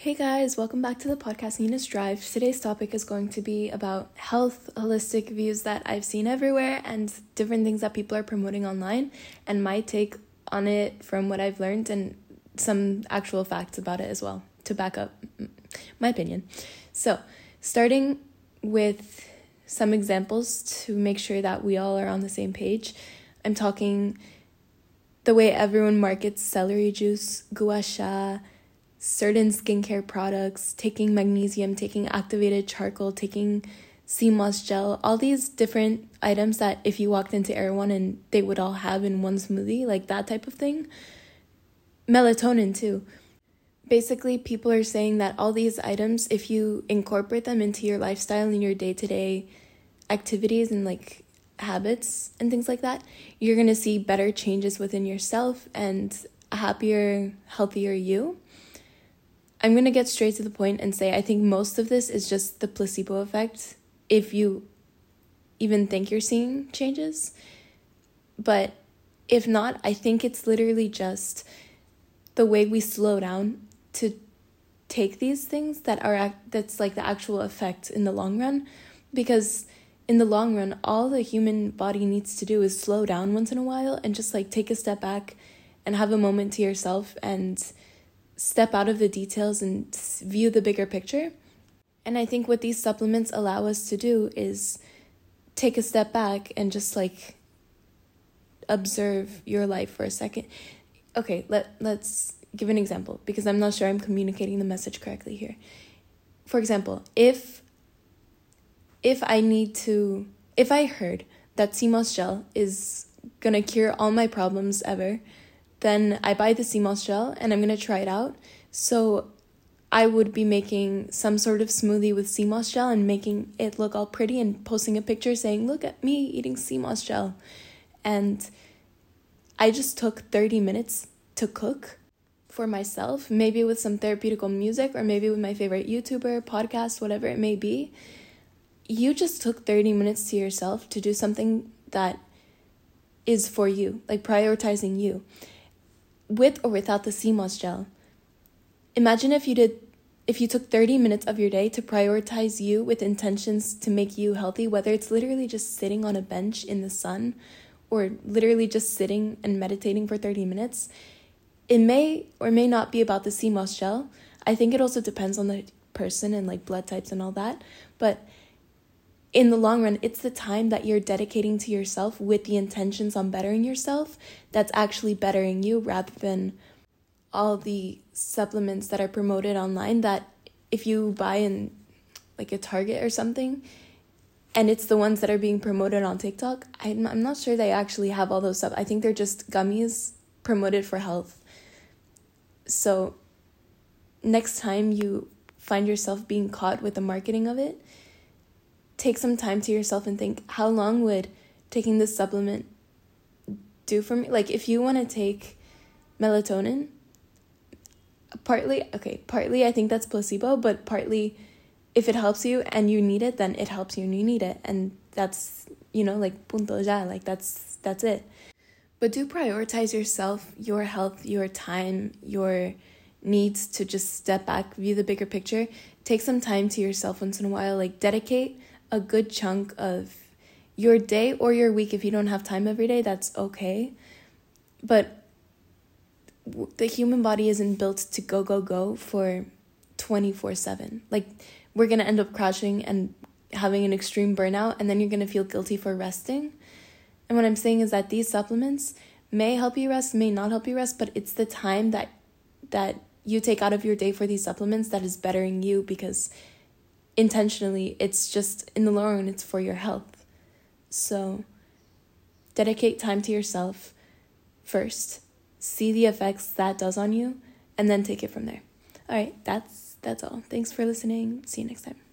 Hey guys, welcome back to the podcast Nina's Drive. Today's topic is going to be about health, holistic views that I've seen everywhere, and different things that people are promoting online, and my take on it from what I've learned, and some actual facts about it as well to back up my opinion. So, starting with some examples to make sure that we all are on the same page, I'm talking the way everyone markets celery juice, gua sha certain skincare products, taking magnesium, taking activated charcoal, taking sea moss gel, all these different items that if you walked into Erewhon and they would all have in one smoothie, like that type of thing. Melatonin too. Basically, people are saying that all these items, if you incorporate them into your lifestyle and your day to day activities and like habits and things like that, you're gonna see better changes within yourself and a happier, healthier you. I'm going to get straight to the point and say I think most of this is just the placebo effect if you even think you're seeing changes. But if not, I think it's literally just the way we slow down to take these things that are that's like the actual effect in the long run because in the long run all the human body needs to do is slow down once in a while and just like take a step back and have a moment to yourself and step out of the details and view the bigger picture. And I think what these supplements allow us to do is take a step back and just like observe your life for a second. Okay, let let's give an example because I'm not sure I'm communicating the message correctly here. For example, if if I need to if I heard that moss gel is gonna cure all my problems ever, then I buy the sea moss gel and I'm gonna try it out. So I would be making some sort of smoothie with sea moss gel and making it look all pretty and posting a picture saying, Look at me eating sea moss gel. And I just took 30 minutes to cook for myself, maybe with some therapeutical music or maybe with my favorite YouTuber, podcast, whatever it may be. You just took 30 minutes to yourself to do something that is for you, like prioritizing you with or without the moss gel. Imagine if you did if you took 30 minutes of your day to prioritize you with intentions to make you healthy, whether it's literally just sitting on a bench in the sun or literally just sitting and meditating for 30 minutes, it may or may not be about the moss gel. I think it also depends on the person and like blood types and all that. But in the long run, it's the time that you're dedicating to yourself with the intentions on bettering yourself that's actually bettering you rather than all the supplements that are promoted online that if you buy in like a Target or something and it's the ones that are being promoted on TikTok, I'm, I'm not sure they actually have all those stuff. I think they're just gummies promoted for health. So next time you find yourself being caught with the marketing of it, take some time to yourself and think how long would taking this supplement do for me? Like, if you want to take melatonin, partly, okay, partly I think that's placebo, but partly if it helps you and you need it, then it helps you and you need it. And that's, you know, like punto ya, like that's that's it. But do prioritize yourself, your health, your time, your needs to just step back, view the bigger picture. Take some time to yourself once in a while, like dedicate a good chunk of your day or your week. If you don't have time every day that's okay. But the human body isn't built to go go go for 24/7 like we're going to end up crashing and having an extreme burnout and then you're going to feel guilty for resting. And what i'm saying is that these supplements may help you rest may not help you rest but it's the time that that you take out of your day for these supplements that is bettering you because intentionally, it's just in the long run, it's for your health. So dedicate time to yourself first. See the effects that does on you and then take it from there. All right, that's that's all. Thanks for listening. See you next time.